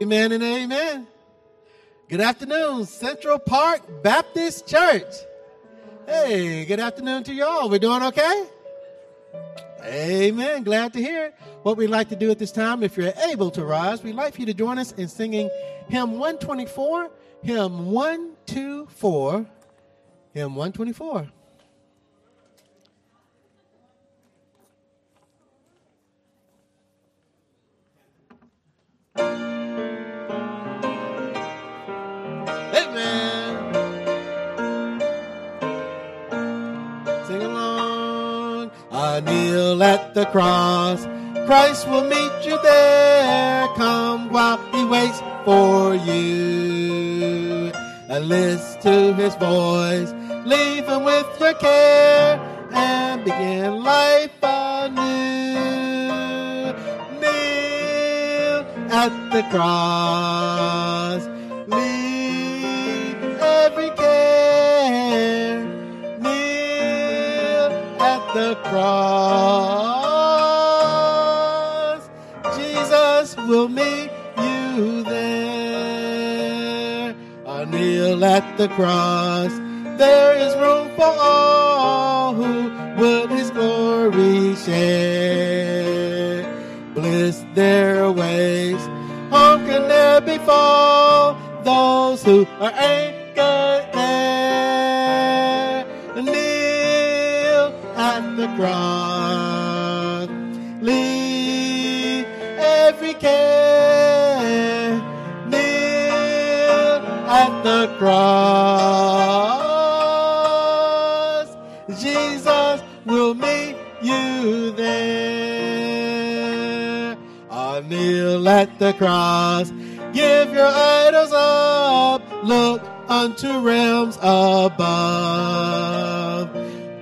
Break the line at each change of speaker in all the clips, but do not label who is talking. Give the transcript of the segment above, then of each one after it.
Amen and amen. Good afternoon, Central Park Baptist Church. Hey, good afternoon to y'all. We're doing okay? Amen. Glad to hear it. What we'd like to do at this time, if you're able to rise, we'd like for you to join us in singing hymn 124, hymn 124, hymn 124. The cross. Christ will meet you there. Come while he waits for you. And listen to his voice. Leave him with your care and begin life anew. Kneel at the cross. Leave every care. Kneel at the cross. At the cross. There is room for all who would his glory share. Bliss their ways, harm can never befall those who are anchored there. Kneel at the cross. The cross. Jesus will meet you there. I kneel at the cross. Give your idols up. Look unto realms above.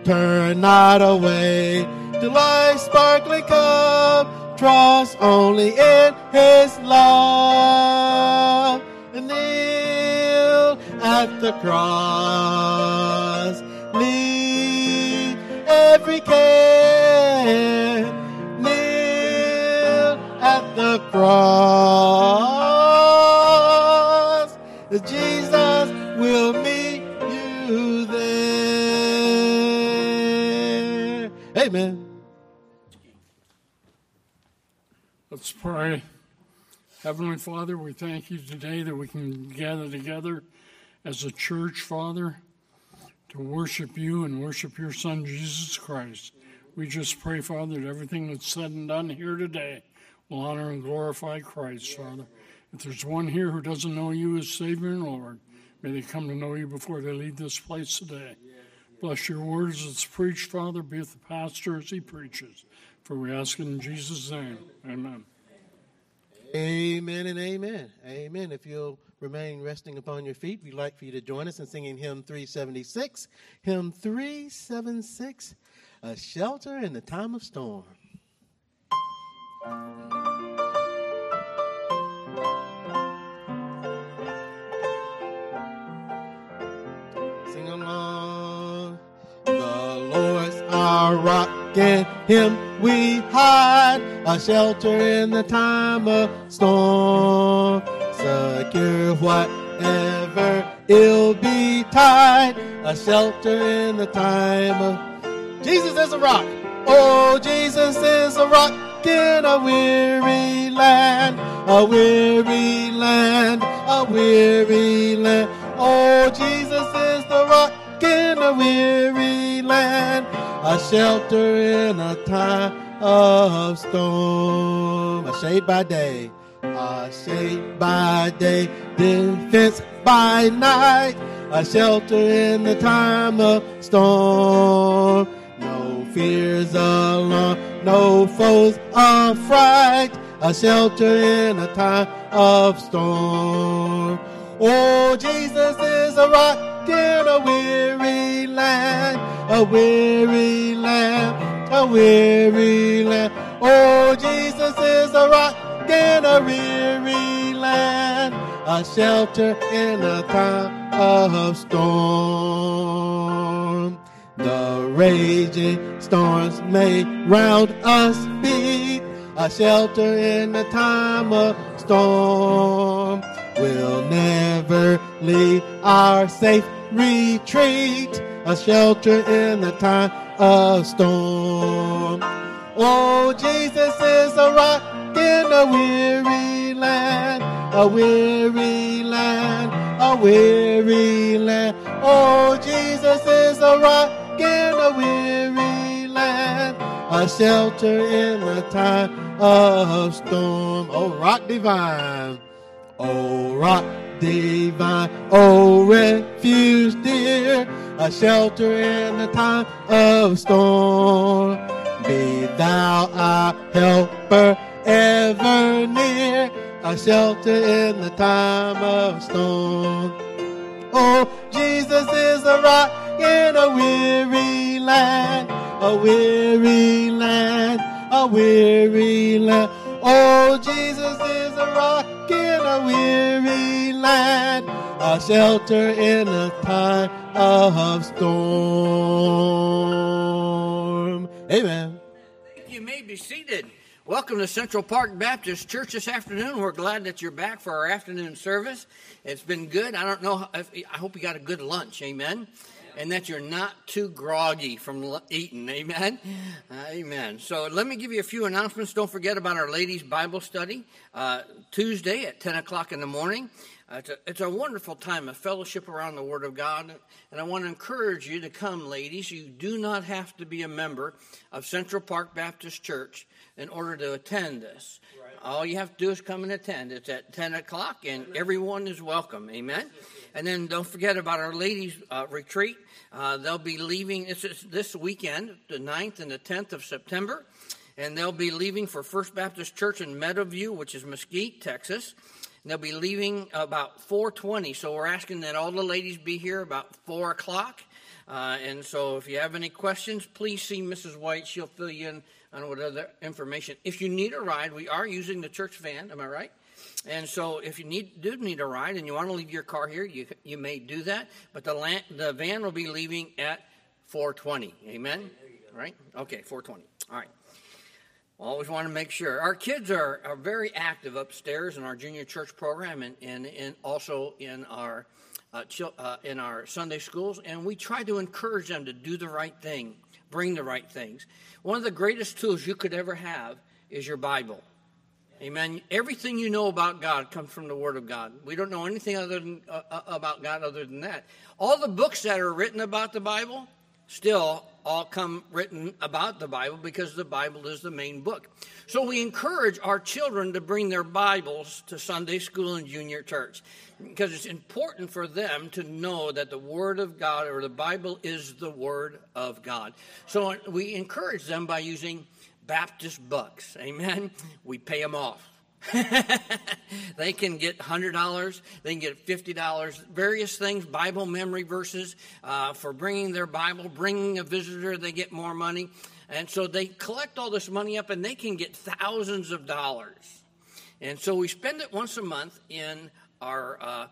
Turn not away life's sparkling cup. Trust only in His love. Kneel at the cross. Leave every care. Kneel at the cross. Jesus will meet you there. Amen.
Let's pray. Heavenly Father, we thank you today that we can gather together as a church, Father, to worship you and worship your Son, Jesus Christ. We just pray, Father, that everything that's said and done here today will honor and glorify Christ, Father. If there's one here who doesn't know you as Savior and Lord, may they come to know you before they leave this place today. Bless your words as it's preached, Father. Be with the pastor as he preaches. For we ask it in Jesus' name. Amen.
Amen and amen. Amen. If you'll remain resting upon your feet, we'd like for you to join us in singing hymn 376. Hymn 376, A Shelter in the Time of Storm. Sing along. The Lord's our rock, in Him we hide, a shelter in the time of storm. Secure whatever ill betide, a shelter in the time of. Jesus is a rock. Oh, Jesus is a rock in a weary land, a weary land, a weary land. Oh, Jesus is the rock in a weary land, a shelter in a time of storm. A shade by day, a shade by day, defense by night, a shelter in the time of storm. No fears alarm, no foes affright, a shelter in a time of storm. Oh, Jesus is a rock in a weary land, a weary land, a weary land. Oh, Jesus is a rock in a weary land, a shelter in a time of storm. The raging storms may round us beat, a shelter in the time of storm. We'll never leave our safe retreat, a shelter in the time of storm. Oh, Jesus is a rock in a weary land, a weary land, a weary land. Oh, Jesus is a rock in a weary land, a shelter in the time of storm. Oh, rock divine. Oh, rock divine, oh, refuge dear, a shelter in the time of storm. Be thou our helper ever near, a shelter in the time of storm. Oh, Jesus is a rock in a weary land, a weary land, a weary land. Oh, Jesus is a rock in a weary land, a shelter in a time of storm. Amen.
Thank You may be seated. Welcome to Central Park Baptist Church this afternoon. We're glad that you're back for our afternoon service. It's been good. I don't know. If, I hope you got a good lunch. Amen. And that you're not too groggy from eating. Amen. Amen. So let me give you a few announcements. Don't forget about our ladies' Bible study uh, Tuesday at 10 o'clock in the morning. Uh, it's, a, it's, a, wonderful time of fellowship around the Word of God. And I want to encourage you to come, ladies. You do not have to be a member of Central Park Baptist Church in order to attend this. Right. All you have to do is come and attend. It's at 10 o'clock, and Amen. everyone is welcome. Amen. And then don't forget about our ladies' uh, retreat. Uh, they'll be leaving this, this weekend, the 9th and the 10th of September. And they'll be leaving for First Baptist Church in Meadowview, which is Mesquite, Texas. They'll be leaving about 4:20, so we're asking that all the ladies be here about four o'clock. Uh, and so, if you have any questions, please see Mrs. White. She'll fill you in on what other information. If you need a ride, we are using the church van. Am I right? And so, if you need do need a ride and you want to leave your car here, you you may do that. But the the van will be leaving at 4:20. Amen. Right? Okay, 4:20. All right. Always want to make sure. Our kids are, are very active upstairs in our junior church program and, and, and also in our, uh, uh, in our Sunday schools, and we try to encourage them to do the right thing, bring the right things. One of the greatest tools you could ever have is your Bible. Amen. Everything you know about God comes from the Word of God. We don't know anything other than, uh, uh about God other than that. All the books that are written about the Bible still all come written about the Bible because the Bible is the main book. So we encourage our children to bring their Bibles to Sunday school and junior church because it's important for them to know that the Word of God or the Bible is the Word of God. So we encourage them by using Baptist bucks. Amen. We pay them off. they can get $100, they can get $50, various things, Bible memory verses uh, for bringing their Bible, bringing a visitor, they get more money. And so they collect all this money up and they can get thousands of dollars. And so we spend it once a month in our uh,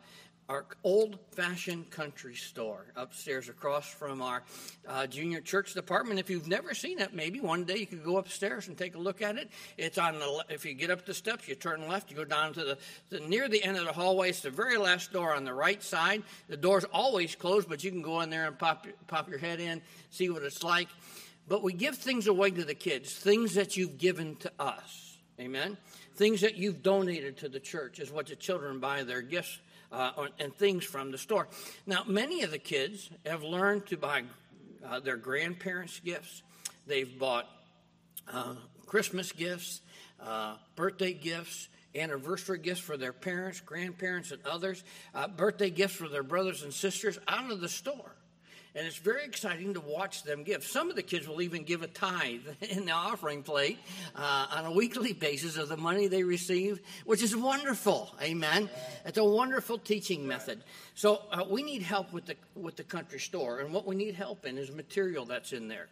our old fashioned country store upstairs across from our uh, junior church department. If you've never seen it, maybe one day you could go upstairs and take a look at it. It's on the, if you get up the steps, you turn left, you go down to the, the near the end of the hallway. It's the very last door on the right side. The door's always closed, but you can go in there and pop, pop your head in, see what it's like. But we give things away to the kids, things that you've given to us. Amen? Things that you've donated to the church is what the children buy their gifts uh, and things from the store. Now, many of the kids have learned to buy uh, their grandparents' gifts. They've bought uh, Christmas gifts, uh, birthday gifts, anniversary gifts for their parents, grandparents, and others, uh, birthday gifts for their brothers and sisters out of the store. And it's very exciting to watch them give. Some of the kids will even give a tithe in the offering plate uh, on a weekly basis of the money they receive, which is wonderful. Amen. It's a wonderful teaching method. So uh, we need help with the with the country store, and what we need help in is material that's in there.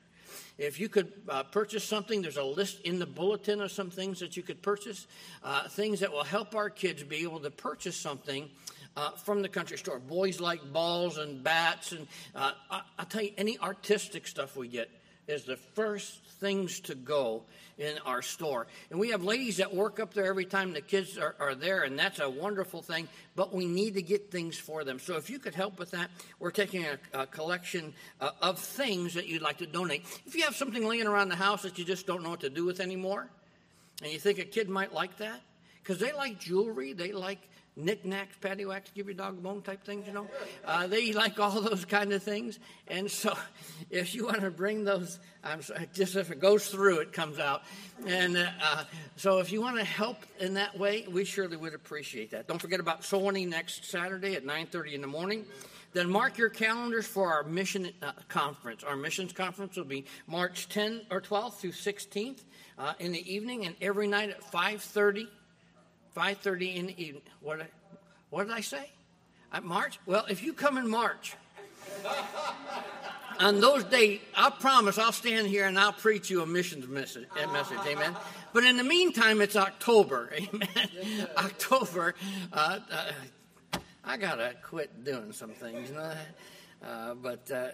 If you could uh, purchase something, there's a list in the bulletin of some things that you could purchase, uh, things that will help our kids be able to purchase something uh, from the country store. Boys like balls and bats, and uh, I, will tell you, any artistic stuff we get is the first things to go in our store. And we have ladies that work up there every time the kids are, are there, and that's a wonderful thing, but we need to get things for them. So if you could help with that, we're taking a, a collection uh, of things that you'd like to donate. If you have something laying around the house that you just don't know what to do with anymore, and you think a kid might like that, because they like jewelry, they like knickknacks, paddywhacks, give your dog a bone type things, you know. Uh, they like all those kind of things. And so if you want to bring those, I'm sorry, just if it goes through, it comes out. And uh, so if you want to help in that way, we surely would appreciate that. Don't forget about sewing next Saturday at 9.30 in the morning. Then mark your calendars for our mission uh, conference. Our missions conference will be March 10 or 12th through 16th uh, in the evening and every night at 5.30 5.30 in the evening. What, what did I say? At March? Well, if you come in March, on those days, I promise I'll stand here and I'll preach you a missions message, a message amen. But in the meantime, it's October, amen. October, uh, uh, I gotta quit doing some things, you know. Uh, but uh,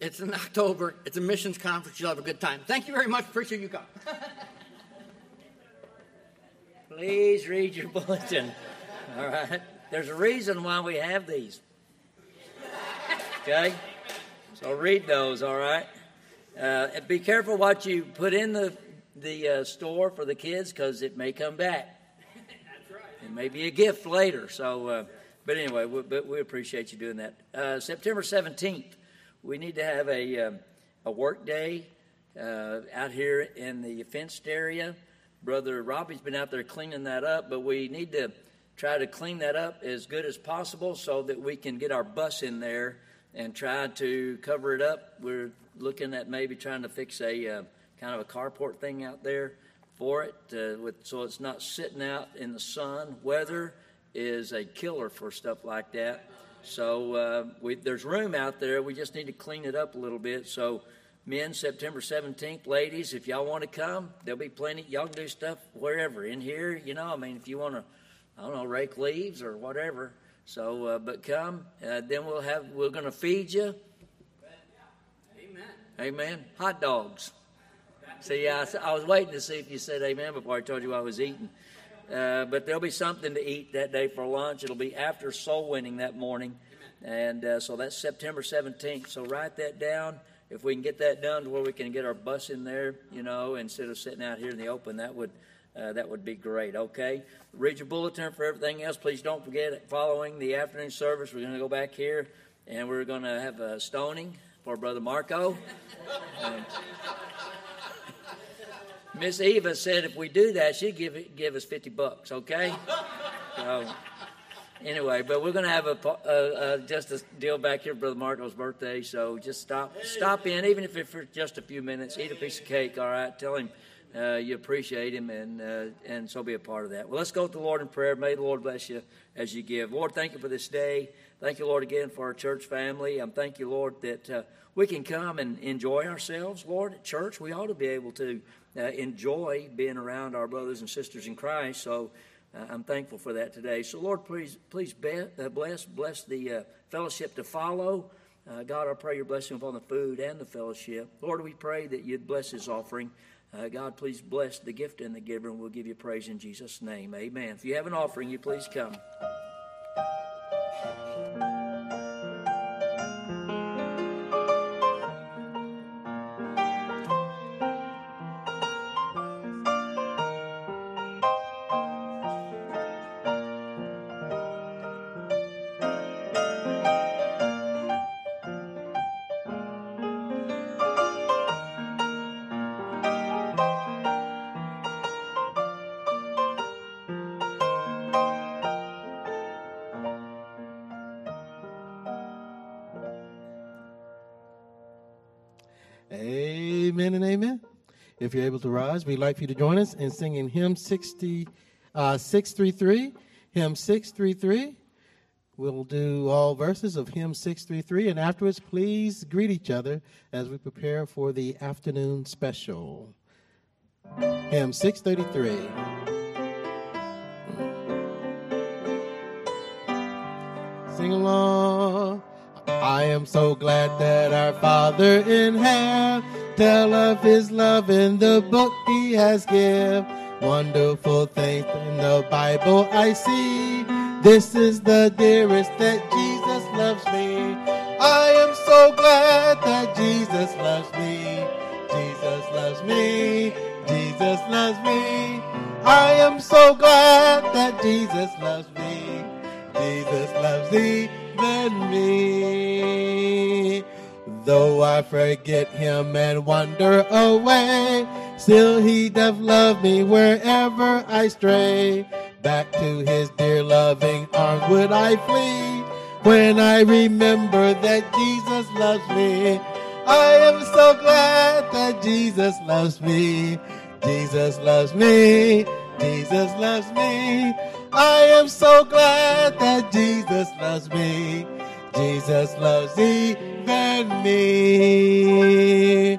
it's in October. It's a missions conference. You'll have a good time. Thank you very much. Appreciate you coming.
Please read your bulletin. All right. There's a reason why we have these. Okay? So read those, all right? Uh, be careful what you put in the, the uh, store for the kids because it may come back. That's right. It may be a gift later. So, uh, but anyway, we, but we appreciate you doing that. Uh, September 17th, we need to have a, um, a work day uh, out here in the fenced area. Brother Robbie's been out there cleaning that up, but we need to try to clean that up as good as possible so that we can get our bus in there and try to cover it up. We're looking at maybe trying to fix a uh, kind of a carport thing out there for it, uh, with, so it's not sitting out in the sun. Weather is a killer for stuff like that. So uh, we, there's room out there. We just need to clean it up a little bit. So men September 17th. Ladies, if y'all want to come, there'll be plenty. Y'all can do stuff wherever in here. You know, I mean, if you want to, I don't know, rake leaves or whatever. So, uh, but come. Uh, then we'll have. We're going to feed you. Amen. Amen. Hot dogs. See, I, I was waiting to see if you said amen before I told you I was eating. Uh, but there'll be something to eat that day for lunch. It'll be after soul winning that morning. And uh, so that's September 17th. So write that down if we can get that done to where we can get our bus in there, you know, instead of sitting out here in the open, that would uh, that would be great. Okay, read your bulletin for everything else. Please don't forget. Following the afternoon service, we're going to go back here and we're going to have a stoning for Brother Marco. Miss Eva said if we do that, she'd give give us fifty bucks. Okay. So, anyway, but we're going to have a, a, just a deal back here, Brother Marco's birthday. So just stop stop in, even if it's for just a few minutes. Eat a piece of cake, all right? Tell him uh, you appreciate him, and uh, and so be a part of that. Well, let's go to the Lord in prayer. May the Lord bless you as you give. Lord, thank you for this day. Thank you, Lord, again for our church family. I'm thank you, Lord, that uh, we can come and enjoy ourselves, Lord, at church. We ought to be able to uh, enjoy being around our brothers and sisters in Christ. So I'm thankful for that today. So, Lord, please, please uh, bless, bless the uh, fellowship to follow. Uh, God, I pray your blessing upon the food and the fellowship. Lord, we pray that you'd bless this offering. Uh, God, please bless the gift and the giver, and we'll give you praise in Jesus' name. Amen. If you have an offering, you please come.
If you're able to rise, we'd like for you to join us in singing hymn 60, uh, 633. Hymn 633. We'll do all verses of hymn 633, and afterwards, please greet each other as we prepare for the afternoon special. Hymn 633. Sing along. I am so glad that our Father in heaven tell of his love in the book he has give. Wonderful things in the Bible I see. This is the dearest that Jesus loves me. I am so glad that Jesus loves me. Jesus loves me. Jesus loves me. I am so glad that Jesus loves me. Jesus loves even me. Though I forget him and wander away, still he doth love me wherever I stray. Back to his dear loving arms would I flee when I remember that Jesus loves me. I am so glad that Jesus loves me. Jesus loves me. Jesus loves me. I am so glad that Jesus loves me. Jesus loves even me.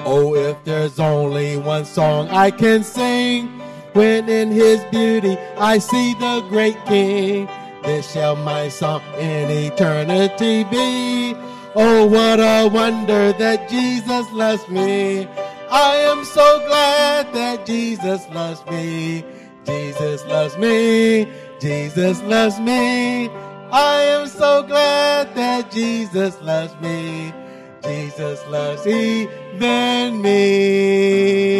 Oh, if there's only one song I can sing, when in his beauty I see the great King, this shall my song in eternity be. Oh, what a wonder that Jesus loves me. I am so glad that Jesus loves me. Jesus loves me. Jesus loves me. I am so glad that Jesus loves me. Jesus loves even me.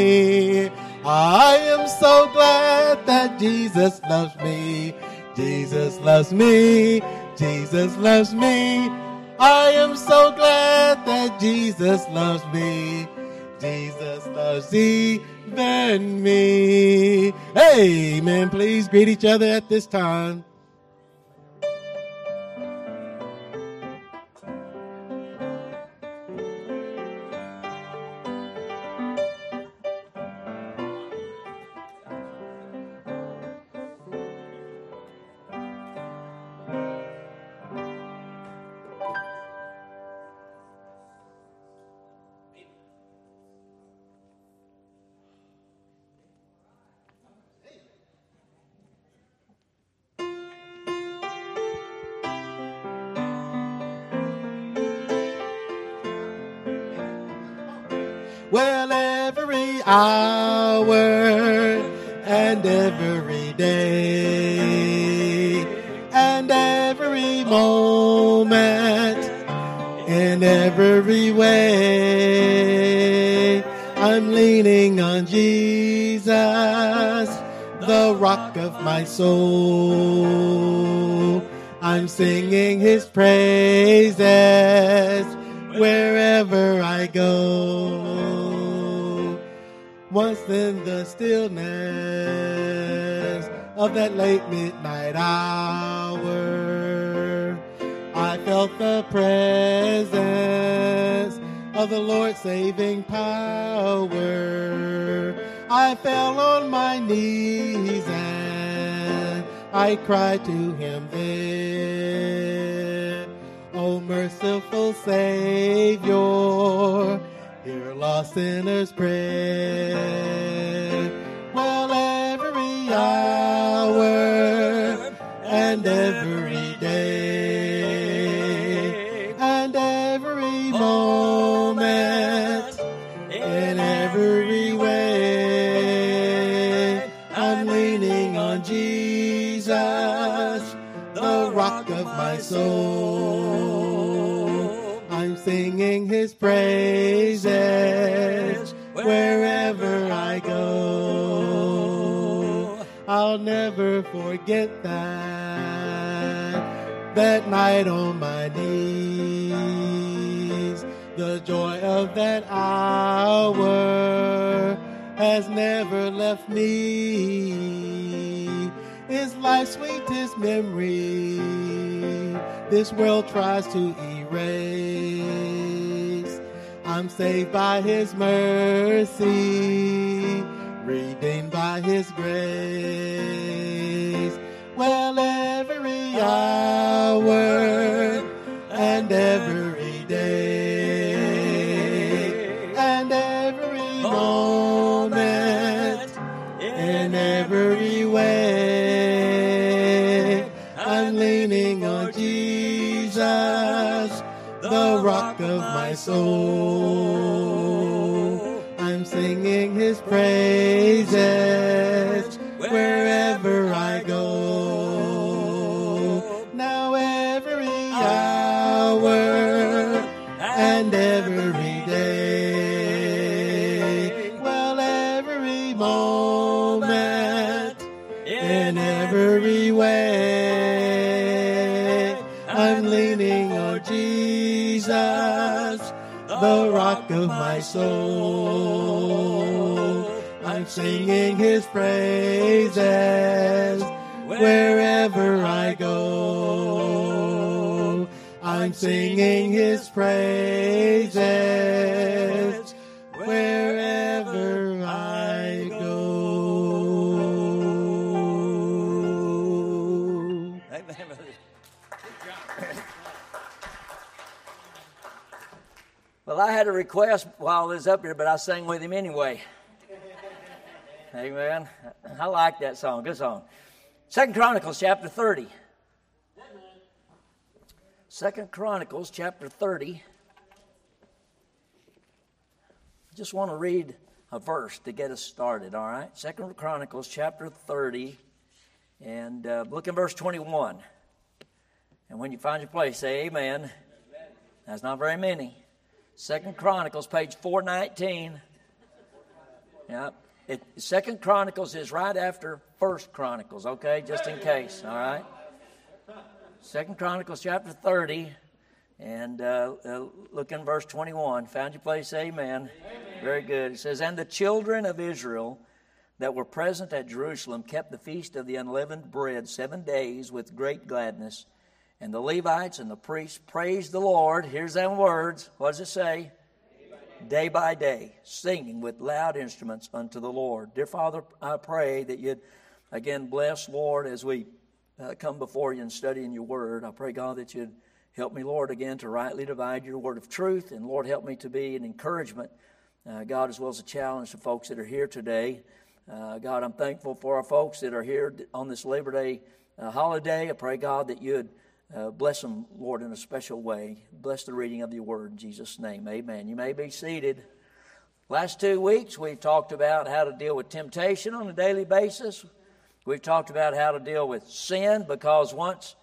I am so glad that Jesus loves me. Jesus loves me. Jesus loves me. I am so glad that Jesus loves me. Jesus loves even me. Amen. Please greet each other at this time. Singing his praises wherever I go. Once in the stillness of that late midnight hour, I felt the presence of the Lord's saving power. I fell on my knees and I cried to him there. Oh, merciful Savior, hear lost sinner's prayer. Well, every hour and every my soul. I'm singing his praises wherever I go. I'll never forget that, that night on my knees. The joy of that hour has never left me. It's life's sweetest memory this world tries to erase. I'm saved by his mercy, redeemed by his grace. Well, every hour and every day Jesus, the rock of my soul. I'm singing his praises. Of my soul. I'm singing his praises wherever I go. I'm singing his praises
had a request while I was up here, but I sang with him anyway. Amen. I like that song. Good song. Second Chronicles chapter 30. Second Chronicles chapter 30. I just want to read a verse to get us started, all right? Second Chronicles chapter 30 and uh, look in verse 21. And when you find your place, say amen. That's not very many. Second Chronicles, page 419. Yeah. Second Chronicles is right after First Chronicles, okay? Just in case, all right? Second Chronicles chapter 30, and uh, uh, look in verse 21. Found your place, amen. amen. Very good. It says, And the children of Israel that were present at Jerusalem kept the feast of the unleavened bread seven days with great gladness. And the Levites and the priests praised the Lord. Here's them words. What does it say? Day by day, singing with loud instruments unto the Lord. Dear Father, I pray that you'd again bless, Lord, as we uh, come before you and study in your word. I pray, God, that you'd help me, Lord, again to rightly divide your word of truth. And Lord, help me to be an encouragement, uh, God, as well as a challenge to folks that are here today. Uh, God, I'm thankful for our folks that are here on this Labor Day uh, holiday. I pray, God, that you'd uh, bless them, Lord, in a special way. Bless the reading of your word in Jesus' name. Amen. You may be seated. Last two weeks, we've talked about how to deal with temptation on a daily basis. We've talked about how to deal with sin because once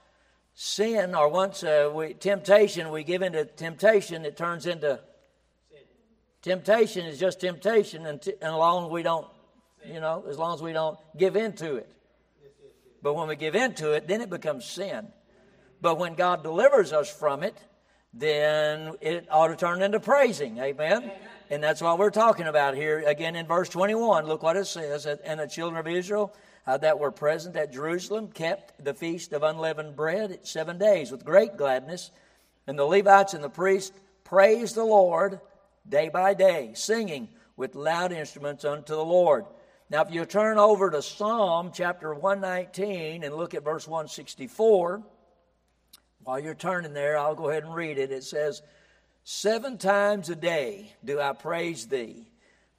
sin or once uh, we, temptation, we give into temptation, it turns into temptation is just temptation, and, t- and as long as we don't, you know, as long as we don't give into it. But when we give into it, then it becomes sin. But when God delivers us from it, then it ought to turn into praising. Amen? And that's what we're talking about here. Again, in verse 21, look what it says. And the children of Israel uh, that were present at Jerusalem kept the feast of unleavened bread seven days with great gladness. And the Levites and the priests praised the Lord day by day, singing with loud instruments unto the Lord. Now, if you turn over to Psalm chapter 119 and look at verse 164, while you're turning there, I'll go ahead and read it. It says, Seven times a day do I praise thee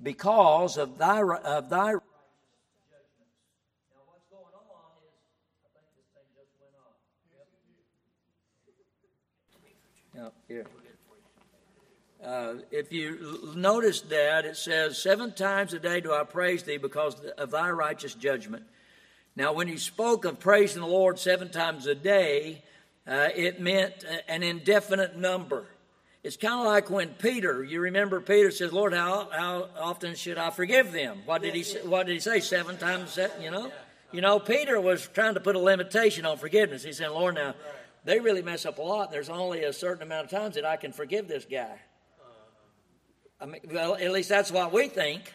because of thy, of thy judgments now what's going on on is i think this thing just went off Yep, here. Uh, if you notice that, it says, Seven times a day do I praise thee because of thy righteous judgment. Now, when he spoke of praising the Lord seven times a day, uh, it meant an indefinite number. It's kind of like when Peter, you remember Peter says, Lord, how, how often should I forgive them? What did he what did he say? Seven times seven, you know? You know, Peter was trying to put a limitation on forgiveness. He said, Lord, now, they really mess up a lot. There's only a certain amount of times that I can forgive this guy. I mean, well, at least that's what we think.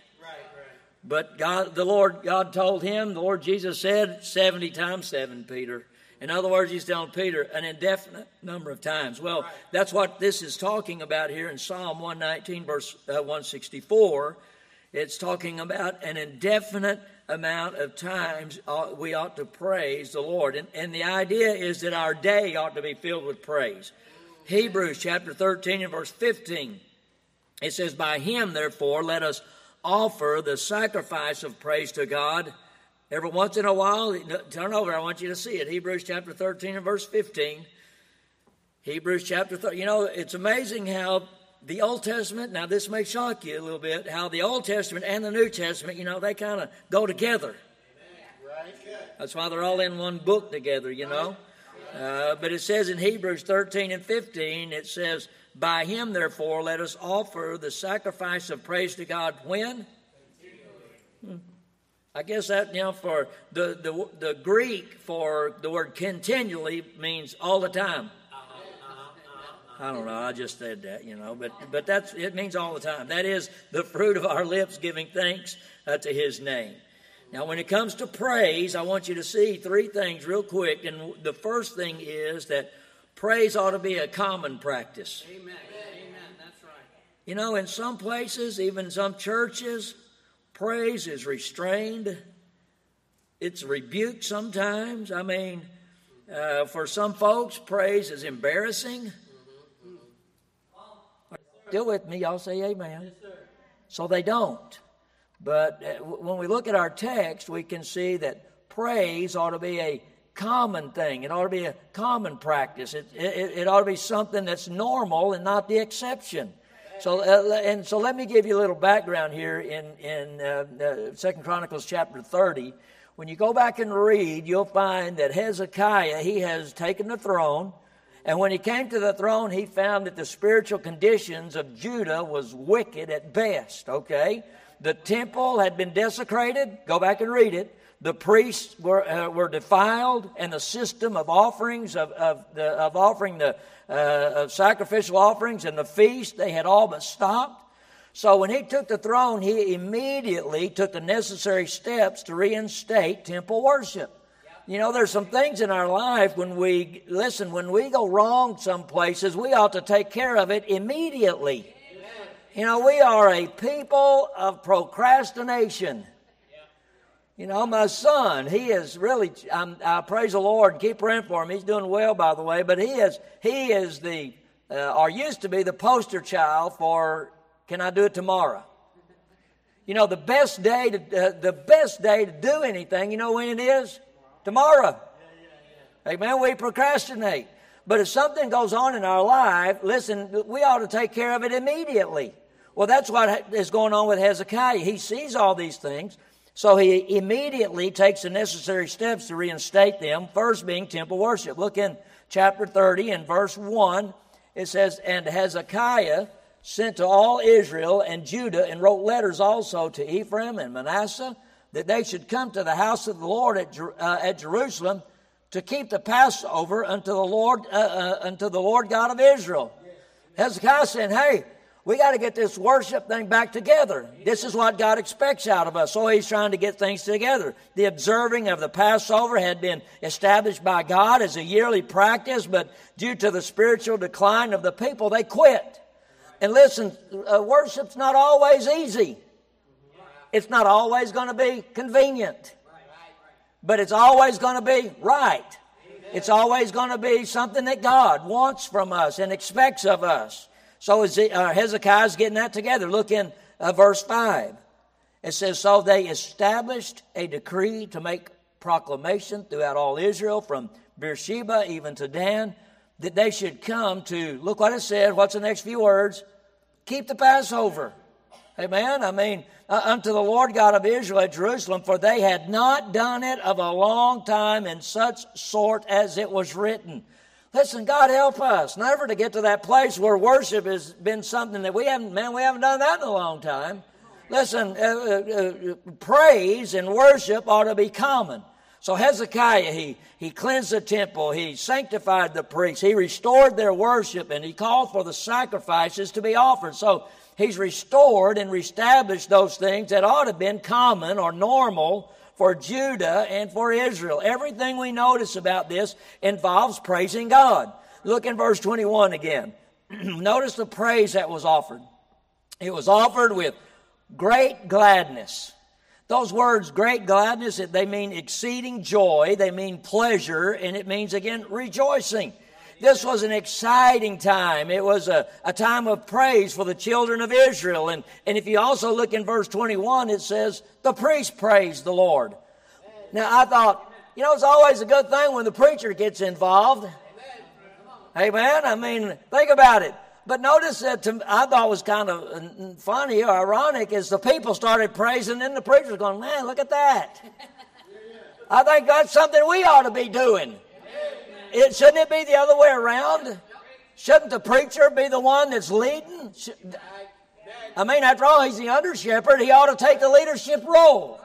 But God, the Lord, God told him, the Lord Jesus said, 70 times 7, Peter. In other words, he's telling Peter an indefinite number of times. Well, that's what this is talking about here in Psalm 119, verse uh, 164. It's talking about an indefinite amount of times uh, we ought to praise the Lord. And, and the idea is that our day ought to be filled with praise. Hebrews chapter 13 and verse 15. It says, By him, therefore, let us offer the sacrifice of praise to God. Every once in a while, turn over, I want you to see it. Hebrews chapter 13 and verse 15. Hebrews chapter 30. You know, it's amazing how the Old Testament, now this may shock you a little bit, how the Old Testament and the New Testament, you know, they kind of go together. That's why they're all in one book together, you know. Uh, but it says in Hebrews 13 and 15, it says, By him, therefore, let us offer the sacrifice of praise to God when? Hmm. I guess that, you know, for the, the, the Greek for the word continually means all the time. I don't know. I just said that, you know, but but that's it means all the time. That is the fruit of our lips giving thanks uh, to His name. Now, when it comes to praise, I want you to see three things real quick. And the first thing is that praise ought to be a common practice.
Amen. Amen. That's right.
You know, in some places, even some churches, praise is restrained. It's rebuked sometimes. I mean, uh, for some folks, praise is embarrassing. Still with me? Y'all say amen. So they don't. But uh, when we look at our text, we can see that praise ought to be a common thing. It ought to be a common practice. It, it, it ought to be something that's normal and not the exception. So, uh, and so let me give you a little background here in, in uh, uh, Second Chronicles chapter 30. When you go back and read, you'll find that Hezekiah, he has taken the throne. And when he came to the throne, he found that the spiritual conditions of Judah was wicked at best, okay? The temple had been desecrated. Go back and read it. The priests were, uh, were defiled, and the system of offerings, of, of, the, of offering the uh, of sacrificial offerings and the feast, they had all but stopped. So when he took the throne, he immediately took the necessary steps to reinstate temple worship. You know, there's some things in our life when we, listen, when we go wrong some places, we ought to take care of it immediately. Amen. You know, we are a people of procrastination. You know, my son, he is really, I'm, i praise the Lord, and keep praying for him. He's doing well, by the way, but he is, he is the, uh, or used to be the poster child for, can I do it tomorrow? You know, the best day to, uh, the best day to do anything, you know when it is? tomorrow. Amen. We procrastinate. But if something goes on in our life, listen, we ought to take care of it immediately. Well, that's what is going on with Hezekiah. He sees all these things, so he immediately takes the necessary steps to reinstate them, first being temple worship. Look in chapter 30 and verse 1. It says, And Hezekiah sent to all Israel and Judah and wrote letters also to Ephraim and Manasseh that they should come to the house of the Lord at, uh, at Jerusalem to keep the Passover unto the Lord uh, uh, unto the Lord God of Israel. Hezekiah said, "Hey, we got to get this worship thing back together. This is what God expects out of us. So he's trying to get things together. The observing of the Passover had been established by God as a yearly practice, but due to the spiritual decline of the people, they quit. And listen, uh, worship's not always easy. It's not always going to be convenient, but it's always going to be right. It's always going to be something that God wants from us and expects of us. So uh, Hezekiah's getting that together. Look in uh, verse 5. It says, So they established a decree to make proclamation throughout all Israel, from Beersheba even to Dan, that they should come to, look what it said, what's the next few words? Keep the Passover. Amen. I mean, uh, unto the Lord God of Israel at Jerusalem, for they had not done it of a long time in such sort as it was written. Listen, God help us never to get to that place where worship has been something that we haven't, man, we haven't done that in a long time. Listen, uh, uh, uh praise and worship ought to be common. So Hezekiah, he, he cleansed the temple, he sanctified the priests, he restored their worship, and he called for the sacrifices to be offered. So He's restored and reestablished those things that ought to have been common or normal for Judah and for Israel. Everything we notice about this involves praising God. Look in verse 21 again. notice the praise that was offered. It was offered with great gladness. Those words, great gladness, they mean exceeding joy, they mean pleasure, and it means again rejoicing. This was an exciting time. It was a, a time of praise for the children of Israel. And, and if you also look in verse 21, it says, the priest praised the Lord. Now I thought, you know, it's always a good thing when the preacher gets involved. Amen. I mean, think about it. But notice that to, I thought was kind of uh, funny or ironic is the people started praising and the preachers going, man, look at that. I think that's something we ought to be doing. It, shouldn't it be the other way around? Shouldn't the preacher be the one that's leading? I mean, after all, he's the under shepherd. He ought to take the leadership role.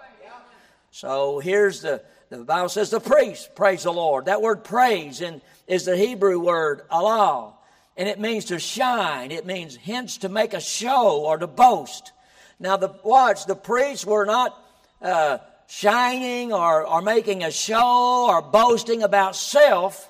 So here's the, the Bible says the priest, praise the Lord. That word praise in, is the Hebrew word halal and it means to shine. It means hence to make a show or to boast. Now, the watch the priests were not uh, shining or, or making a show or boasting about self.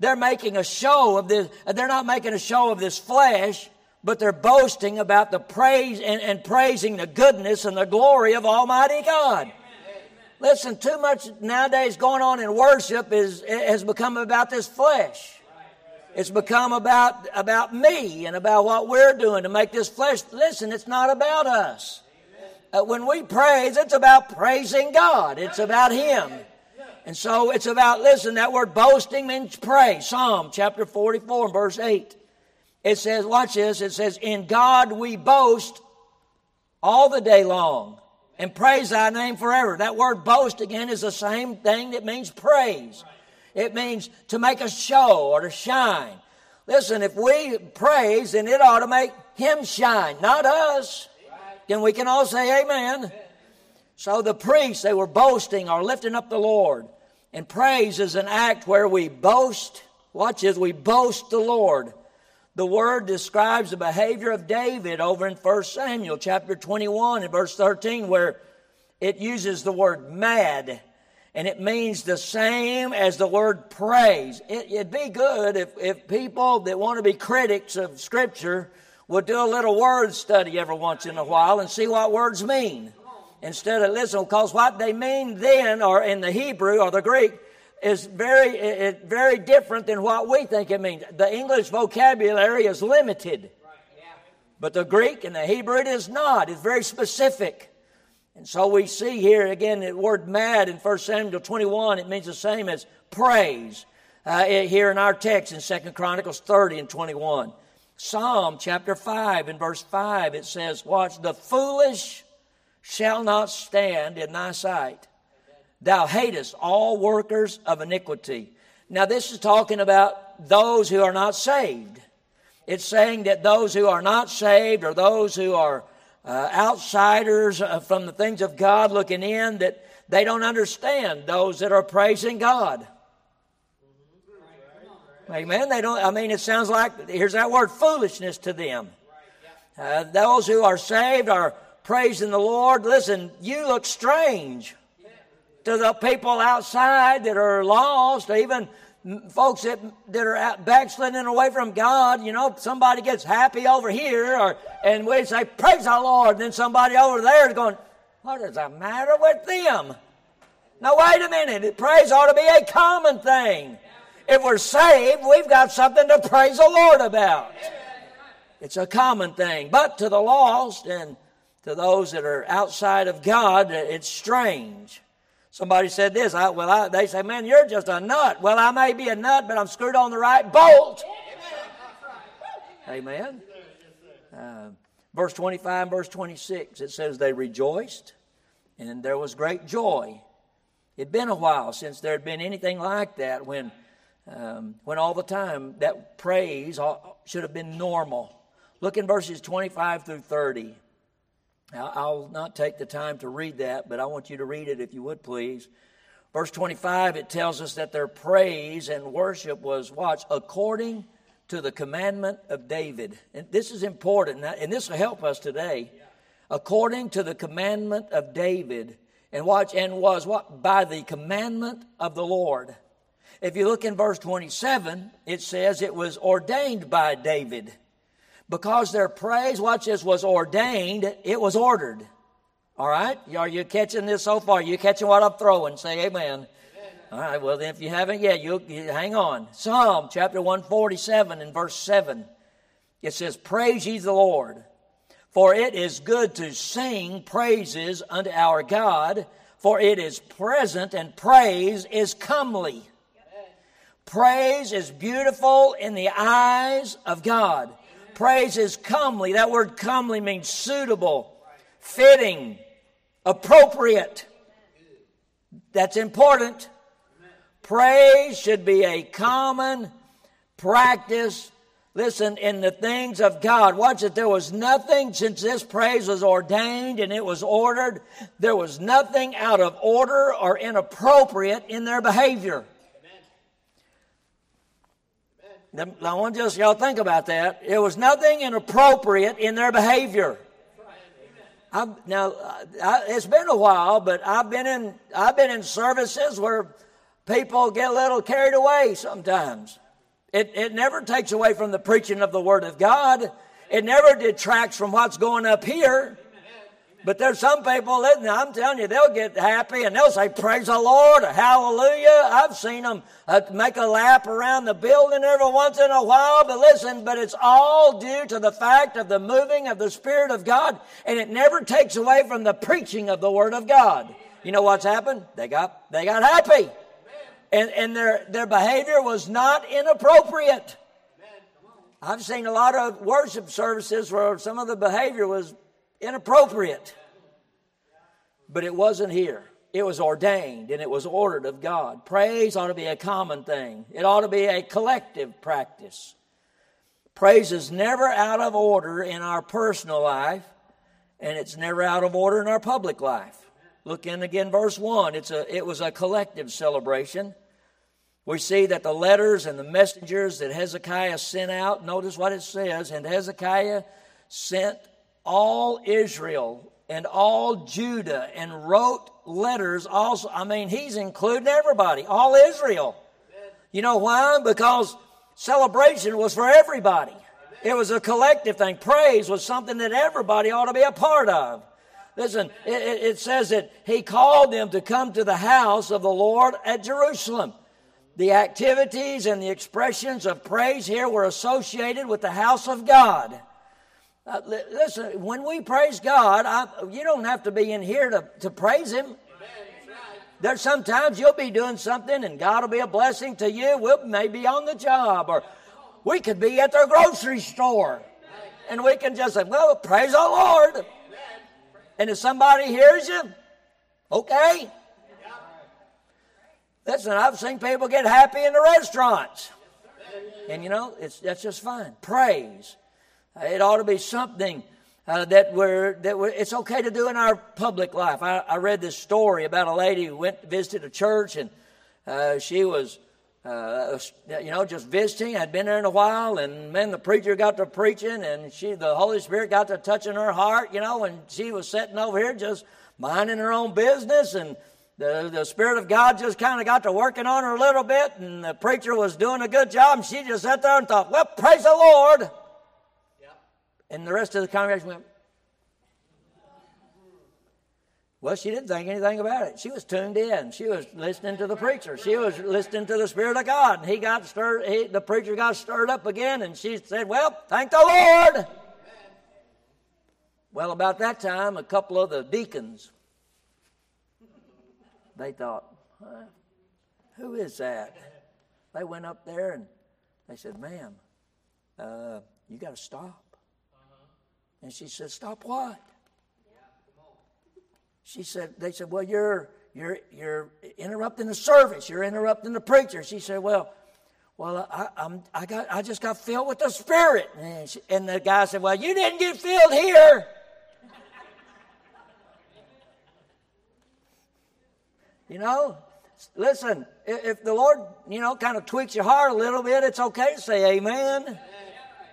They're making a show of this. They're not making a show of this flesh, but they're boasting about the praise and, and praising the goodness and the glory of Almighty God. Listen, too much nowadays going on in worship is has become about this flesh. It's become about, about me and about what we're doing to make this flesh. Listen, it's not about us. Uh, when we praise, it's about praising God. It's about Him. And so it's about, listen, that word boasting means praise. Psalm chapter 44 verse 8. It says, watch this, it says, In God we boast all the day long and praise thy name forever. That word boast again is the same thing that means praise. It means to make a show or to shine. Listen, if we praise, then it ought to make him shine, not us. Then we can all say amen. So the priests, they were boasting or lifting up the Lord. And praise is an act where we boast. Watch this, we boast the Lord. The word describes the behavior of David over in 1 Samuel chapter 21 and verse 13, where it uses the word mad and it means the same as the word praise. It, would be good if, if people that want to be critics of Scripture would do a little word study every once in a while and see what words mean. Instead of listen, because what they mean then, or in the Hebrew or the Greek, is very, it, very different than what we think it means. The English vocabulary is limited, but the Greek and the Hebrew it is not. It's very specific. And so we see here again the word mad in 1 Samuel 21, it means the same as praise. Uh, here in our text in 2 Chronicles 30 and 21. Psalm chapter 5 and verse 5, it says, Watch, the foolish shall not stand in thy sight. Thou hatest all workers of iniquity. Now, this is talking about those who are not saved. It's saying that those who are not saved or those who are uh, outsiders uh, from the things of God looking in that they don't understand those that are praising God. Amen. They don't. I mean, it sounds like here's that word foolishness to them. Uh, those who are saved are praising the Lord. Listen, you look strange to the people outside that are lost, even folks that, that are backsliding away from God, you know, somebody gets happy over here, or, and we say, Praise the Lord, and then somebody over there is going, What is the matter with them? Now, wait a minute. Praise ought to be a common thing. If we're saved, we've got something to praise the Lord about. It's a common thing. But to the lost and to those that are outside of God, it's strange. Somebody said this. I, well, I, they say, "Man, you're just a nut." Well, I may be a nut, but I'm screwed on the right bolt. Amen. Uh, verse 25 verse 26, it says, They rejoiced, and there was great joy. It'd been a while since there had been anything like that when, um, when all the time that praise should have been normal. Look in verses 25 through 30. I'll not take the time to read that, but I want you to read it if you would please. Verse 25, it tells us that their praise and worship was, watch, according to the commandment of David. And this is important, and this will help us today. According to the commandment of David. And watch, and was what? By the commandment of the Lord. If you look in verse 27, it says it was ordained by David. Because their praise, watch this, was ordained, it was ordered. All right? Are you catching this so far? Are You catching what I'm throwing? Say amen. amen. All right, well, then if you haven't yet, you, you hang on. Psalm chapter 147 and verse 7. It says, Praise ye the Lord, for it is good to sing praises unto our God, for it is present and praise is comely. Praise is beautiful in the eyes of God. Praise is comely. That word comely means suitable, fitting, appropriate. That's important. Praise should be a common practice. Listen, in the things of God. Watch it. There was nothing, since this praise was ordained and it was ordered, there was nothing out of order or inappropriate in their behavior. I want just y'all think about that. It was nothing inappropriate in their behavior. I've, now I, it's been a while, but I've been in I've been in services where people get a little carried away sometimes. It, it never takes away from the preaching of the Word of God. It never detracts from what's going up here. But there's some people, listen, I'm telling you, they'll get happy and they'll say, Praise the Lord, Hallelujah. I've seen them uh, make a lap around the building every once in a while. But listen, but it's all due to the fact of the moving of the Spirit of God, and it never takes away from the preaching of the Word of God. You know what's happened? They got, they got happy and, and their, their behavior was not inappropriate. I've seen a lot of worship services where some of the behavior was inappropriate, but it wasn't here. It was ordained and it was ordered of God. Praise ought to be a common thing, it ought to be a collective practice. Praise is never out of order in our personal life, and it's never out of order in our public life. Look in again, verse 1. It's a, it was a collective celebration. We see that the letters and the messengers that Hezekiah sent out, notice what it says, and Hezekiah sent all Israel and all Judah and wrote letters also. I mean, he's including everybody, all Israel. You know why? Because celebration was for everybody. It was a collective thing. Praise was something that everybody ought to be a part of. Listen, it, it, says that he called them to come to the house of the Lord at Jerusalem. The activities and the expressions of praise here were associated with the house of God. Uh, listen, when we praise God, I, you don't have to be in here to, to praise Him. There's sometimes you'll be doing something and God will be a blessing to you. We'll maybe on the job or we could be at the grocery store and we can just say, well, praise the Lord. And if somebody hears you, okay. Listen, I've seen people get happy in the restaurants. And you know, it's, that's just fine. Praise. It ought to be something uh, that we're, that we're, it's okay to do in our public life. I, I read this story about a lady who went visited a church and uh, she was uh, you know, just visiting. I'd been there in a while, and then the preacher got to preaching, and she, the Holy Spirit got to touching her heart, you know, and she was sitting over here just minding her own business, and the, the Spirit of God just kind of got to working on her a little bit, and the preacher was doing a good job, and she just sat there and thought, well, praise the Lord. And the rest of the congregation went, well, she didn't think anything about it. She was tuned in. She was listening to the preacher. She was listening to the Spirit of God. And he got stirred, he, the preacher got stirred up again, and she said, Well, thank the Lord. Well, about that time, a couple of the deacons, they thought, huh, Who is that? They went up there and they said, Ma'am, uh, you got to stop. And she said, Stop what? she said, they said, well, you're, you're, you're interrupting the service. You're interrupting the preacher. She said, well, well, I, I'm, I, got, I just got filled with the Spirit. And, she, and the guy said, well, you didn't get filled here. you know, listen, if the Lord, you know, kind of tweaks your heart a little bit, it's okay to say amen.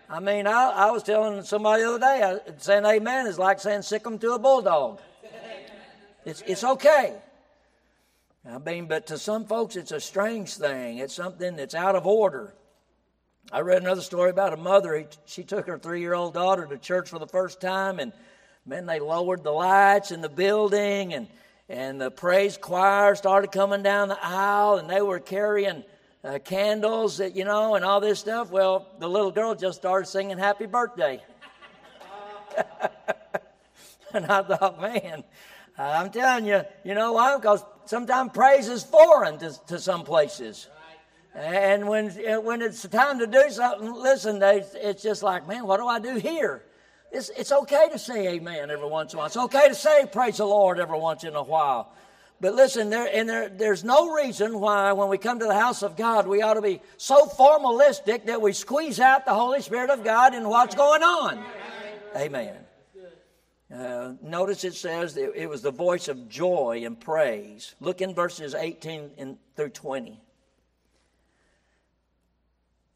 I mean, I, I was telling somebody the other day, saying amen is like saying sic them to a bulldog. It's, it's okay. I mean, but to some folks, it's a strange thing. It's something that's out of order. I read another story about a mother. She took her three year old daughter to church for the first time, and man, they lowered the lights in the building, and, and the praise choir started coming down the aisle, and they were carrying uh, candles, that, you know, and all this stuff. Well, the little girl just started singing Happy Birthday. and I thought, man, I'm telling you, you know why? Because sometimes praise is foreign to, to some places. And when, when it's time to do something, listen, it's just like, man, what do I do here? It's, it's okay to say amen every once in a while. It's okay to say praise the Lord every once in a while. But listen, there, and there, there's no reason why when we come to the house of God, we ought to be so formalistic that we squeeze out the Holy Spirit of God and what's going on. Amen. Uh, notice it says it, it was the voice of joy and praise. Look in verses 18 in, through 20. It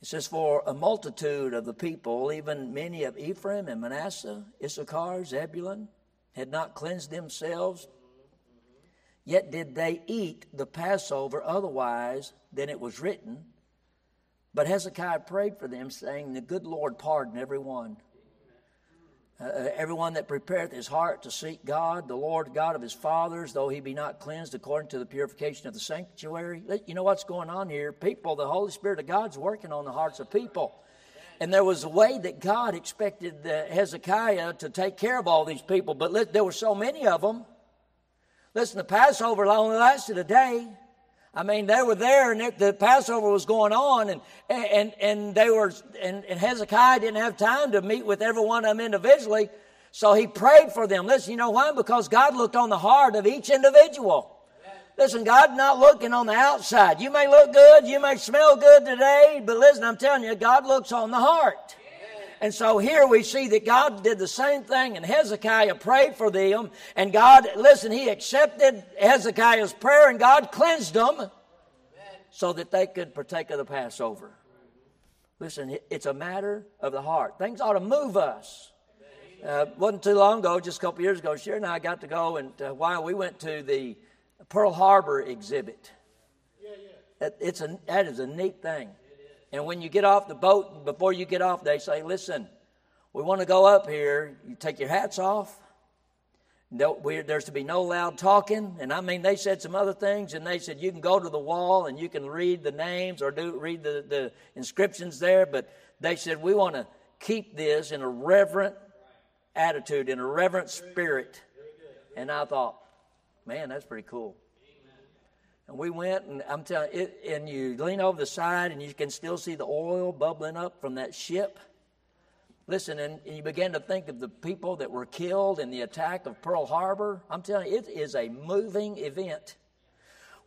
says, For a multitude of the people, even many of Ephraim and Manasseh, Issachar, Zebulun, had not cleansed themselves, yet did they eat the Passover otherwise than it was written. But Hezekiah prayed for them, saying, The good Lord pardon every one uh, uh, everyone that prepareth his heart to seek God, the Lord God of his fathers, though he be not cleansed according to the purification of the sanctuary. You know what's going on here? People, the Holy Spirit of God's working on the hearts of people. And there was a way that God expected Hezekiah to take care of all these people, but there were so many of them. Listen, the Passover only lasted a day. I mean, they were there, and the Passover was going on, and and and they were, and, and Hezekiah didn't have time to meet with every one of them individually, so he prayed for them. Listen, you know why? Because God looked on the heart of each individual. Listen, God's not looking on the outside. You may look good, you may smell good today, but listen, I'm telling you, God looks on the heart. And so here we see that God did the same thing, and Hezekiah prayed for them. And God, listen, he accepted Hezekiah's prayer, and God cleansed them so that they could partake of the Passover. Listen, it's a matter of the heart. Things ought to move us. Uh, wasn't too long ago, just a couple years ago, Sharon and I got to go, and uh, while we went to the Pearl Harbor exhibit. Yeah, yeah. It's a, that is a neat thing. And when you get off the boat, before you get off, they say, listen, we want to go up here. You take your hats off. There's to be no loud talking. And I mean, they said some other things, and they said you can go to the wall and you can read the names or do read the, the inscriptions there. But they said we want to keep this in a reverent attitude, in a reverent spirit. And I thought, man, that's pretty cool. And we went, and I'm telling it, and you lean over the side, and you can still see the oil bubbling up from that ship. Listen, and, and you begin to think of the people that were killed in the attack of Pearl Harbor. I'm telling you, it is a moving event.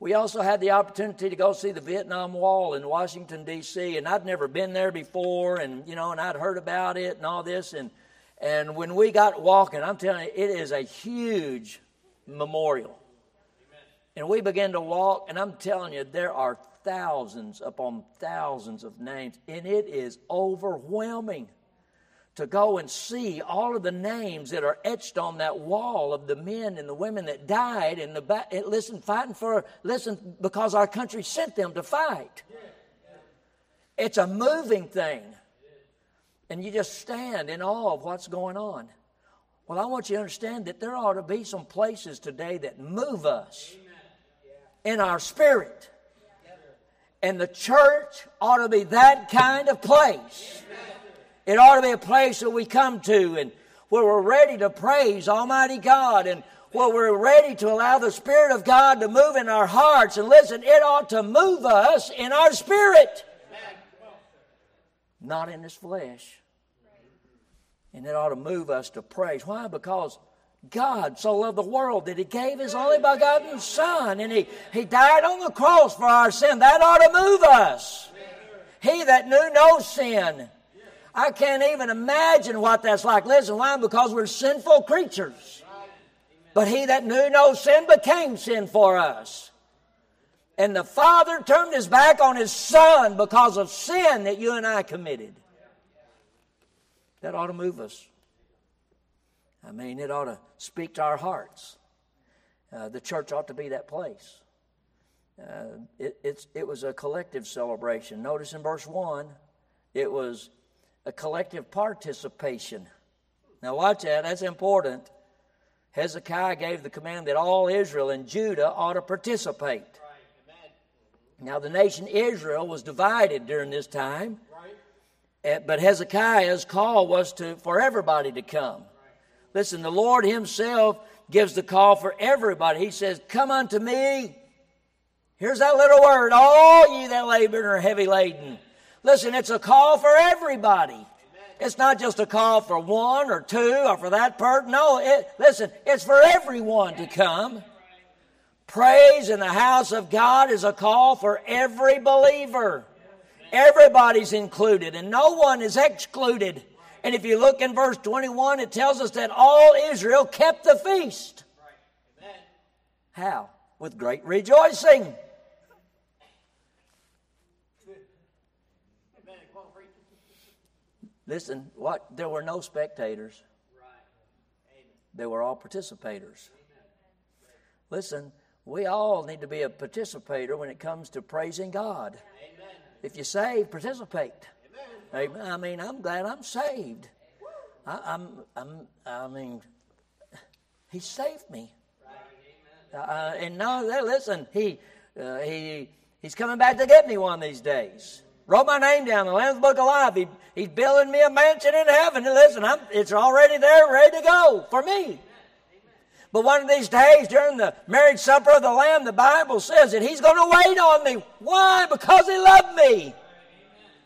We also had the opportunity to go see the Vietnam Wall in Washington D.C. and I'd never been there before, and you know, and I'd heard about it and all this, and and when we got walking, I'm telling you, it is a huge memorial. And we began to walk, and I'm telling you, there are thousands upon thousands of names, and it is overwhelming to go and see all of the names that are etched on that wall of the men and the women that died and the back, eh, listen fighting for listen because our country sent them to fight. It's a moving thing. And you just stand in awe of what's going on. Well i want you to understand that there ought to be some places today that move us in our spirit. And the church ought to be that kind of place. It ought to be a place that we come to and where we're ready to praise Almighty God and where we're ready to allow the Spirit of God to move in our hearts. And listen, it ought to move us in our spirit, not in this flesh. And it ought to move us to praise. Why? Because God so loved the world that He gave His only begotten Son, and He, he died on the cross for our sin. That ought to move us. He that knew no sin. I can't even imagine what that's like. Listen, why? Because we're sinful creatures. But He that knew no sin became sin for us. And the Father turned His back on His Son because of sin that you and I committed. That ought to move us. I mean, it ought to speak to our hearts. Uh, the church ought to be that place. Uh, it, it was a collective celebration. Notice in verse 1, it was a collective participation. Now, watch that, that's important. Hezekiah gave the command that all Israel and Judah ought to participate. Now, the nation Israel was divided during this time, right. but Hezekiah's call was to, for everybody to come. Listen, the Lord Himself gives the call for everybody. He says, Come unto me. Here's that little word, all ye that labor and are heavy laden. Listen, it's a call for everybody. It's not just a call for one or two or for that person. No, it, listen, it's for everyone to come. Praise in the house of God is a call for every believer. Everybody's included and no one is excluded. And if you look in verse 21, it tells us that all Israel kept the feast. How? With great rejoicing. Listen, what? There were no spectators. They were all participators. Listen, we all need to be a participator when it comes to praising God. If you say, participate. Amen. I mean, I'm glad I'm saved. I, I'm, I'm, I mean, He saved me. Uh, and now, listen, He, uh, He, He's coming back to get me one of these days. Wrote my name down in the Lamb's Book of Life. He, he's building me a mansion in heaven. And listen, I'm, it's already there, ready to go for me. But one of these days, during the marriage supper of the Lamb, the Bible says that He's going to wait on me. Why? Because He loved me.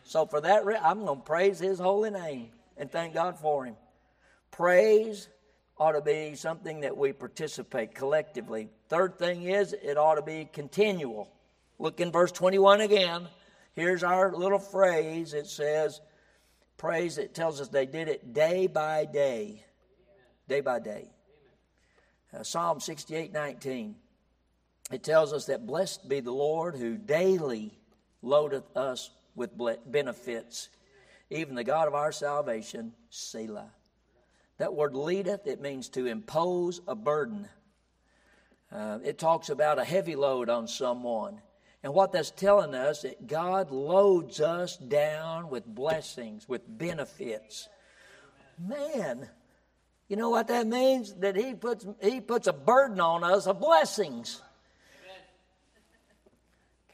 So for that, I'm going to praise His holy name and thank God for Him. Praise ought to be something that we participate collectively. Third thing is, it ought to be continual. Look in verse 21 again. Here's our little phrase. It says, praise, it tells us they did it day by day. Day by day. Uh, Psalm 68 19. It tells us that blessed be the Lord who daily loadeth us with benefits, even the God of our salvation, Selah. That word leadeth, it means to impose a burden. Uh, it talks about a heavy load on someone. And what that's telling us that God loads us down with blessings, with benefits. Man, you know what that means? That He puts He puts a burden on us of blessings.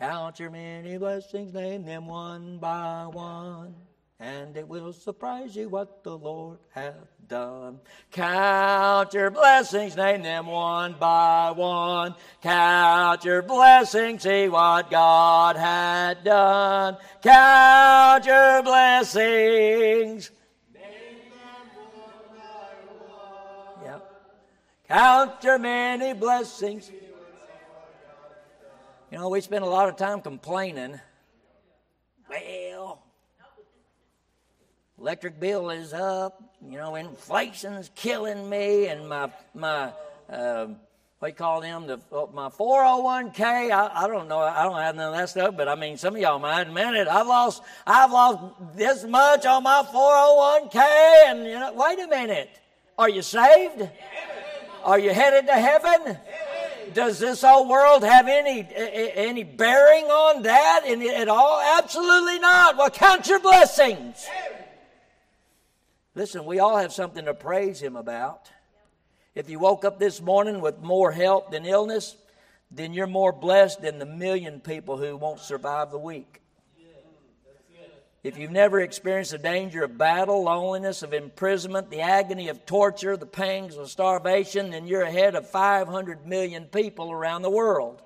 Count your many blessings, name them one by one, and it will surprise you what the Lord hath done. Count your blessings, name them one by one. Count your blessings, see what God had done. Count your blessings. Yeah. Count your many blessings. You know, we spend a lot of time complaining. Well, electric bill is up. You know, inflation's killing me, and my my uh, what do you call them? The uh, my 401k. I, I don't know. I don't have none of that stuff, but I mean, some of y'all might admit it. I've lost I've lost this much on my 401k, and you know, wait a minute. Are you saved? Are you headed to heaven? Does this whole world have any any bearing on that at all? Absolutely not. Well, count your blessings. Listen, we all have something to praise Him about. If you woke up this morning with more health than illness, then you're more blessed than the million people who won't survive the week. If you've never experienced the danger of battle, loneliness, of imprisonment, the agony of torture, the pangs of starvation, then you're ahead of 500 million people around the world.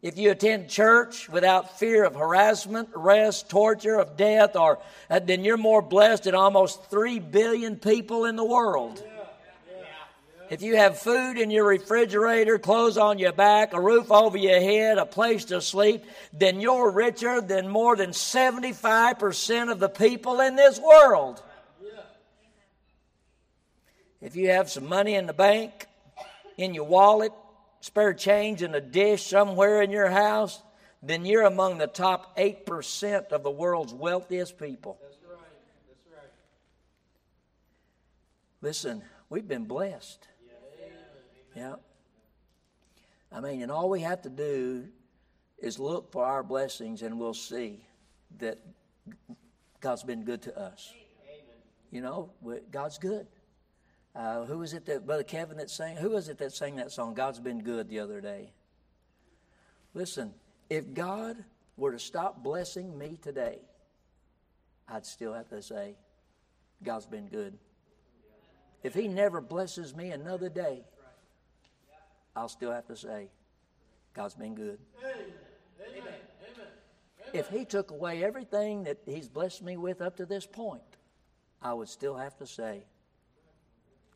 If you attend church without fear of harassment, arrest, torture, of death, or uh, then you're more blessed than almost 3 billion people in the world. If you have food in your refrigerator, clothes on your back, a roof over your head, a place to sleep, then you're richer than more than 75% of the people in this world. If you have some money in the bank, in your wallet, spare change in a dish somewhere in your house, then you're among the top 8% of the world's wealthiest people. That's right. That's right. Listen, we've been blessed. Yeah. I mean, and all we have to do is look for our blessings and we'll see that God's been good to us. You know, God's good. Uh, who was it that Brother Kevin that sang? Who was it that sang that song? God's been good the other day. Listen, if God were to stop blessing me today, I'd still have to say, God's been good. If He never blesses me another day, I'll still have to say, God's been good. If He took away everything that He's blessed me with up to this point, I would still have to say,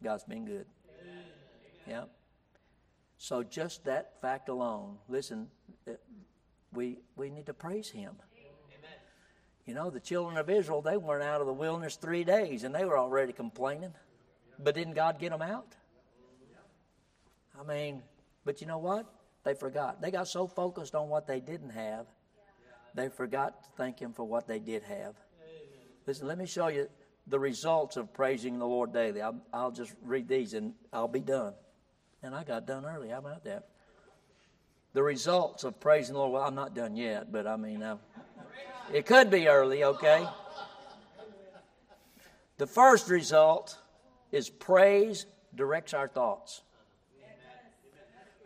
God's been good. Yeah. So just that fact alone, listen, uh, we we need to praise Him. You know, the children of Israel, they weren't out of the wilderness three days and they were already complaining. But didn't God get them out? I mean, but you know what? They forgot. They got so focused on what they didn't have, they forgot to thank Him for what they did have. Listen, let me show you the results of praising the Lord daily. I'll, I'll just read these and I'll be done. And I got done early. How about that? The results of praising the Lord. Well, I'm not done yet, but I mean, I've, it could be early, okay? The first result is praise directs our thoughts.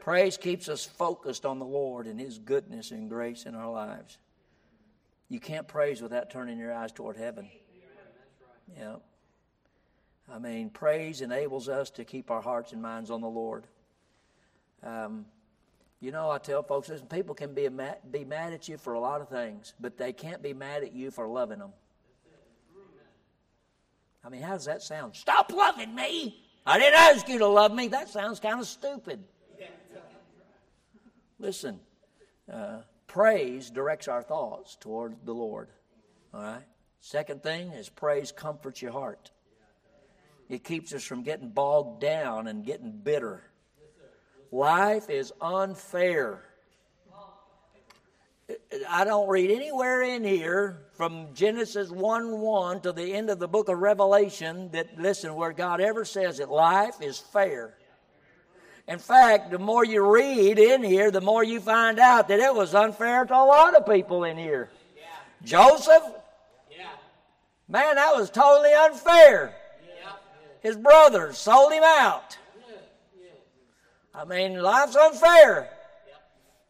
Praise keeps us focused on the Lord and His goodness and grace in our lives. You can't praise without turning your eyes toward heaven. Yeah. I mean, praise enables us to keep our hearts and minds on the Lord. Um, you know, I tell folks, listen, people can be mad, be mad at you for a lot of things, but they can't be mad at you for loving them. I mean, how does that sound? Stop loving me. I didn't ask you to love me. That sounds kind of stupid. Listen, uh, praise directs our thoughts toward the Lord. All right? Second thing is praise comforts your heart. It keeps us from getting bogged down and getting bitter. Life is unfair. I don't read anywhere in here from Genesis 1 1 to the end of the book of Revelation that, listen, where God ever says that life is fair. In fact, the more you read in here, the more you find out that it was unfair to a lot of people in here. Joseph, yeah. man, that was totally unfair. His brothers sold him out. I mean, life's unfair.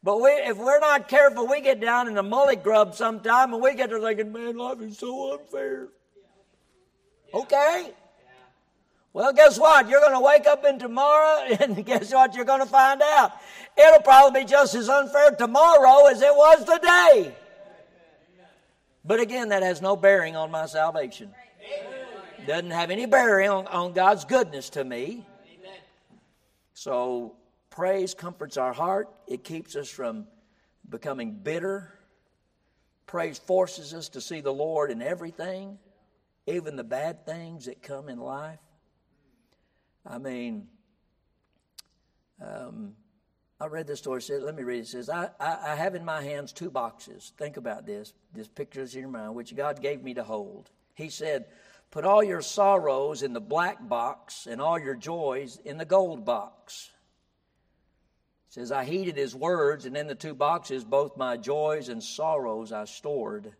But we, if we're not careful, we get down in the mully grub sometime and we get to thinking, man, life is so unfair. Okay? Well, guess what? You're going to wake up in tomorrow, and guess what? You're going to find out. It'll probably be just as unfair tomorrow as it was today. But again, that has no bearing on my salvation. Doesn't have any bearing on, on God's goodness to me. So praise comforts our heart, it keeps us from becoming bitter. Praise forces us to see the Lord in everything, even the bad things that come in life. I mean, um, I read this story. Says, let me read it. It says, I, I, I have in my hands two boxes. Think about this. This picture is in your mind, which God gave me to hold. He said, Put all your sorrows in the black box and all your joys in the gold box. It says, I heeded his words, and in the two boxes, both my joys and sorrows I stored.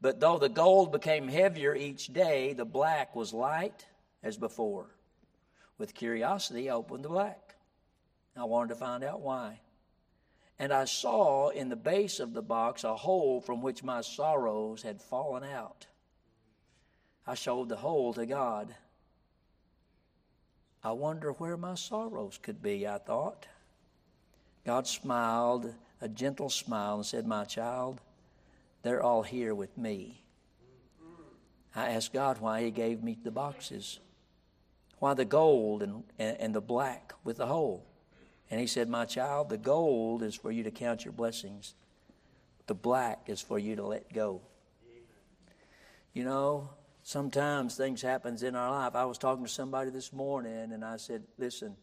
But though the gold became heavier each day, the black was light as before. With curiosity, I opened the black. I wanted to find out why. And I saw in the base of the box a hole from which my sorrows had fallen out. I showed the hole to God. I wonder where my sorrows could be, I thought. God smiled a gentle smile and said, My child, they're all here with me. I asked God why He gave me the boxes, why the gold and, and, and the black with the hole. And He said, My child, the gold is for you to count your blessings, the black is for you to let go. You know, sometimes things happens in our life. I was talking to somebody this morning and I said, "Listen,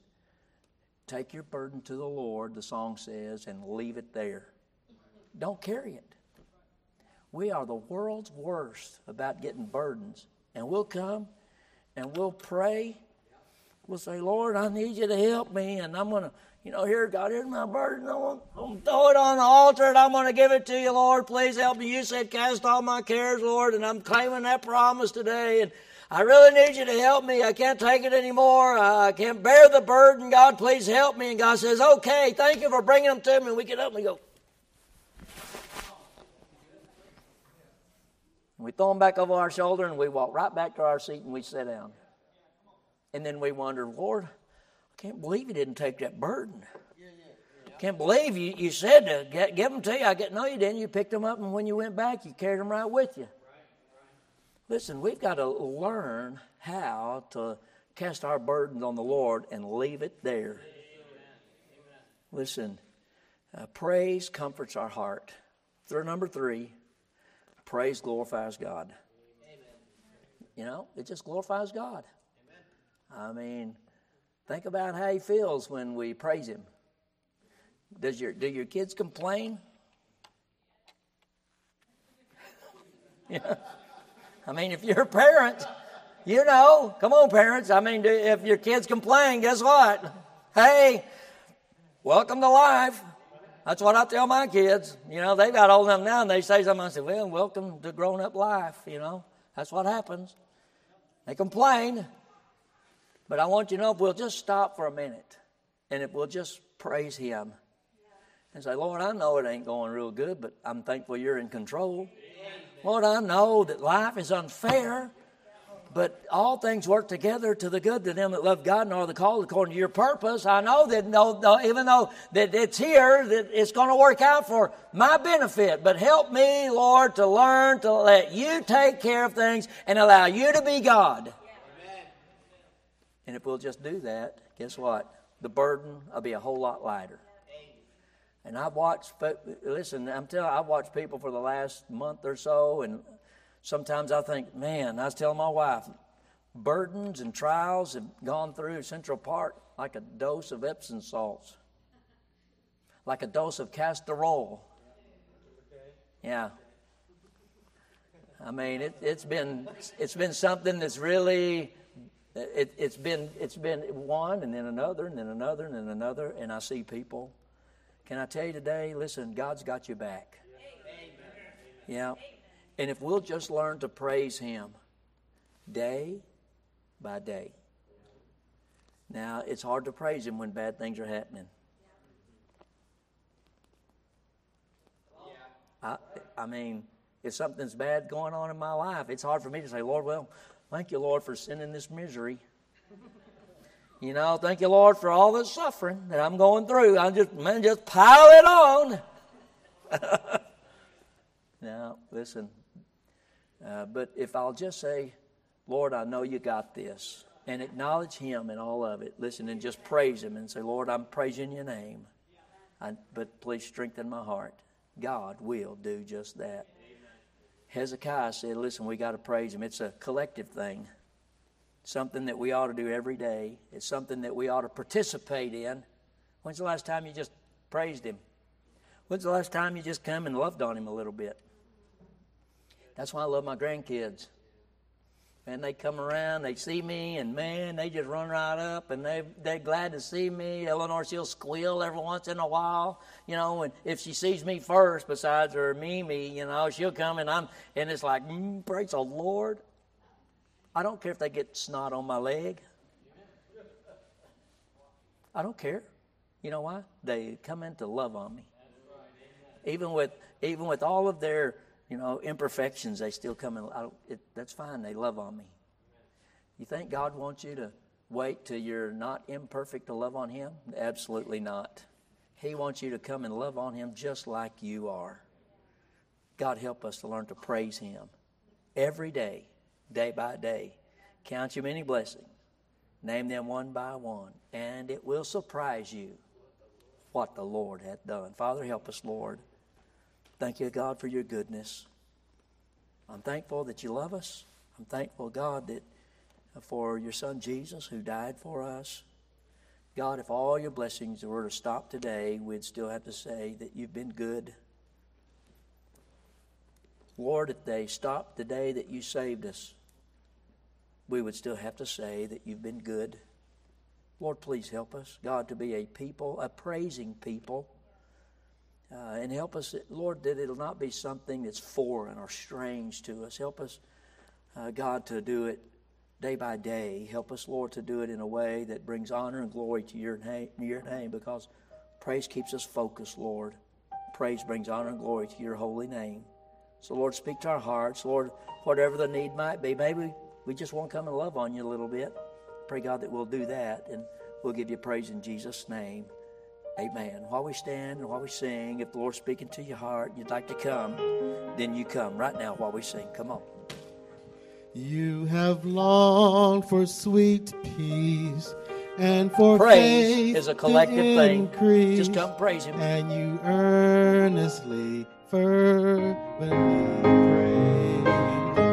take your burden to the Lord," the song says, and leave it there. Don't carry it. We are the world's worst about getting burdens. And we'll come and we'll pray. We'll say, Lord, I need you to help me. And I'm going to, you know, here, God, here's my burden. I'm going to throw it on the altar and I'm going to give it to you, Lord. Please help me. You said, cast all my cares, Lord. And I'm claiming that promise today. And I really need you to help me. I can't take it anymore. I can't bear the burden. God, please help me. And God says, okay, thank you for bringing them to me. And we get up and we go, we throw them back over our shoulder and we walk right back to our seat and we sit down. And then we wonder, Lord, I can't believe you didn't take that burden. Can't believe you, you said to get, give them to you. I get no, you didn't. You picked them up, and when you went back, you carried them right with you. Listen, we've got to learn how to cast our burdens on the Lord and leave it there. Listen, uh, praise comforts our heart. Through number three, praise glorifies God. You know, it just glorifies God. I mean, think about how he feels when we praise him. Does your do your kids complain? yeah. I mean, if you're a parent, you know, come on, parents. I mean, if your kids complain, guess what? Hey, welcome to life. That's what I tell my kids. You know, they got old enough now and they say something. I say, well, welcome to grown up life. You know, that's what happens. They complain. But I want you to know if we'll just stop for a minute and if we'll just praise Him and say, Lord, I know it ain't going real good, but I'm thankful you're in control. Lord, I know that life is unfair, but all things work together to the good to them that love God and are the called according to your purpose. I know that no, no, even though that it's here, that it's going to work out for my benefit. But help me, Lord, to learn to let you take care of things and allow you to be God. And if we'll just do that, guess what? The burden will be a whole lot lighter. And I've watched, listen, I'm telling I've watched people for the last month or so, and sometimes I think, man, I was telling my wife, burdens and trials have gone through Central Park like a dose of Epsom salts, like a dose of castor oil. Yeah. I mean, it, has been it's been something that's really it, has been it's been one and then another and then another and then another, and I see people can I tell you today, listen, God's got you back. Yeah. And if we'll just learn to praise Him day by day. Now, it's hard to praise Him when bad things are happening. I, I mean, if something's bad going on in my life, it's hard for me to say, Lord, well, thank you, Lord, for sending this misery. You know, thank you, Lord, for all the suffering that I'm going through. I'm just, man, just pile it on. now, listen. Uh, but if I'll just say, Lord, I know you got this, and acknowledge Him in all of it, listen, and just praise Him and say, Lord, I'm praising your name. I, but please strengthen my heart. God will do just that. Hezekiah said, listen, we got to praise Him. It's a collective thing something that we ought to do every day. It's something that we ought to participate in. When's the last time you just praised Him? When's the last time you just come and loved on Him a little bit? That's why I love my grandkids. And they come around, they see me, and man, they just run right up, and they they're glad to see me. Eleanor, she'll squeal every once in a while, you know. And if she sees me first, besides her Mimi, you know, she'll come and I'm, and it's like, mm, praise the Lord. I don't care if they get snot on my leg. I don't care. You know why? They come in to love on me. Even with even with all of their you know imperfections, they still come in. It, that's fine. They love on me. You think God wants you to wait till you're not imperfect to love on Him? Absolutely not. He wants you to come and love on Him just like you are. God help us to learn to praise Him every day day by day. Count your many blessings. Name them one by one, and it will surprise you what the Lord hath done. Father, help us, Lord. Thank you, God, for your goodness. I'm thankful that you love us. I'm thankful, God, that uh, for your son Jesus who died for us. God, if all your blessings were to stop today, we'd still have to say that you've been good. Lord, if they stopped the day that you saved us, we would still have to say that you've been good. Lord, please help us, God, to be a people, a praising people. Uh, and help us, Lord, that it'll not be something that's foreign or strange to us. Help us, uh, God, to do it day by day. Help us, Lord, to do it in a way that brings honor and glory to your name, your name because praise keeps us focused, Lord. Praise brings honor and glory to your holy name. So, Lord, speak to our hearts. Lord, whatever the need might be, maybe we just want to come and love on you a little bit. Pray, God, that we'll do that, and we'll give you praise in Jesus' name. Amen. While we stand and while we sing, if the Lord's speaking to your heart, you'd like to come, then you come right now while we sing. Come on.
You have longed for sweet peace and for
praise is a collective
increase,
thing. Just come praise Him.
And you earnestly, fervently
pray.